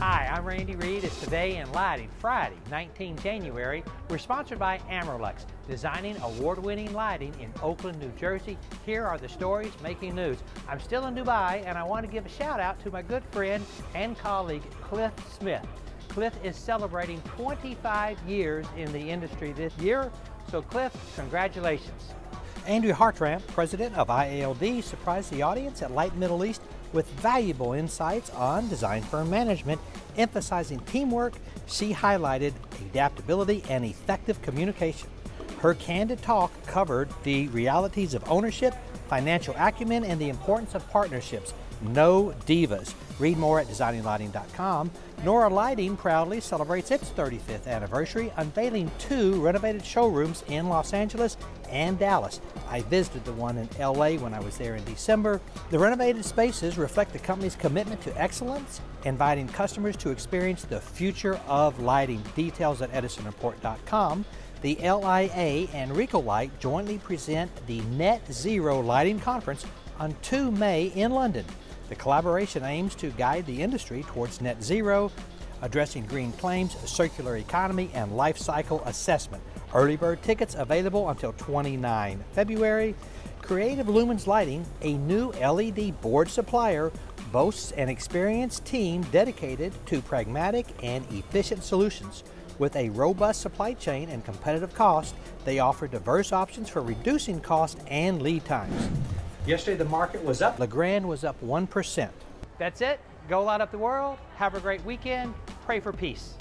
Hi, I'm Randy Reid. It's Today in Lighting, Friday, 19 January. We're sponsored by Amerlux, designing award-winning lighting in Oakland, New Jersey. Here are the stories making news. I'm still in Dubai, and I want to give a shout out to my good friend and colleague, Cliff Smith. Cliff is celebrating 25 years in the industry this year, so Cliff, congratulations. Andrea Hartranft, president of IALD, surprised the audience at Light Middle East with valuable insights on design firm management, emphasizing teamwork. She highlighted adaptability and effective communication. Her candid talk covered the realities of ownership, financial acumen, and the importance of partnerships. No divas. Read more at designinglighting.com. Nora Lighting proudly celebrates its 35th anniversary, unveiling two renovated showrooms in Los Angeles and Dallas. I visited the one in LA when I was there in December. The renovated spaces reflect the company's commitment to excellence, inviting customers to experience the future of lighting. Details at edisonreport.com. The LIA and Light jointly present the Net Zero Lighting Conference on 2 May in London. The collaboration aims to guide the industry towards net zero, addressing green claims, circular economy, and life cycle assessment. Early bird tickets available until 29 February. Creative Lumens Lighting, a new LED board supplier, boasts an experienced team dedicated to pragmatic and efficient solutions. With a robust supply chain and competitive cost, they offer diverse options for reducing cost and lead times. Yesterday the market was up. Legrand was up 1%. That's it. Go light up the world. Have a great weekend. Pray for peace.